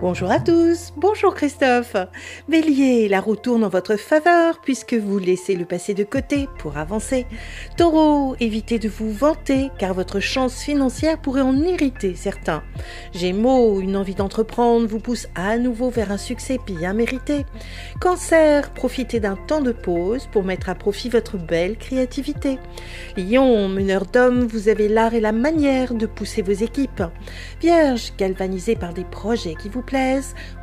Bonjour à tous, bonjour Christophe. Bélier, la roue tourne en votre faveur puisque vous laissez le passé de côté pour avancer. Taureau, évitez de vous vanter car votre chance financière pourrait en irriter certains. Gémeaux, une envie d'entreprendre vous pousse à nouveau vers un succès bien mérité. Cancer, profitez d'un temps de pause pour mettre à profit votre belle créativité. Lion, meneur d'hommes, vous avez l'art et la manière de pousser vos équipes. Vierge, galvanisé par des projets qui vous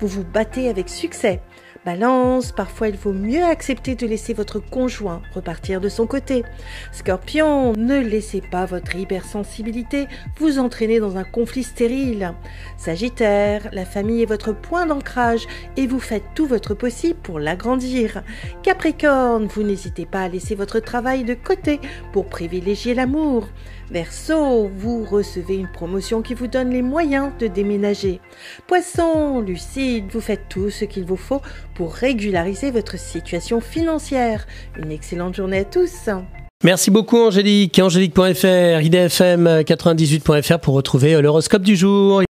vous vous battez avec succès. Balance, parfois il vaut mieux accepter de laisser votre conjoint repartir de son côté. Scorpion, ne laissez pas votre hypersensibilité vous entraîner dans un conflit stérile. Sagittaire, la famille est votre point d'ancrage et vous faites tout votre possible pour l'agrandir. Capricorne, vous n'hésitez pas à laisser votre travail de côté pour privilégier l'amour. Verseau, vous recevez une promotion qui vous donne les moyens de déménager. Poisson, lucide, vous faites tout ce qu'il vous faut pour régulariser votre situation financière. Une excellente journée à tous. Merci beaucoup Angélique, angélique.fr, idfm98.fr pour retrouver l'horoscope du jour.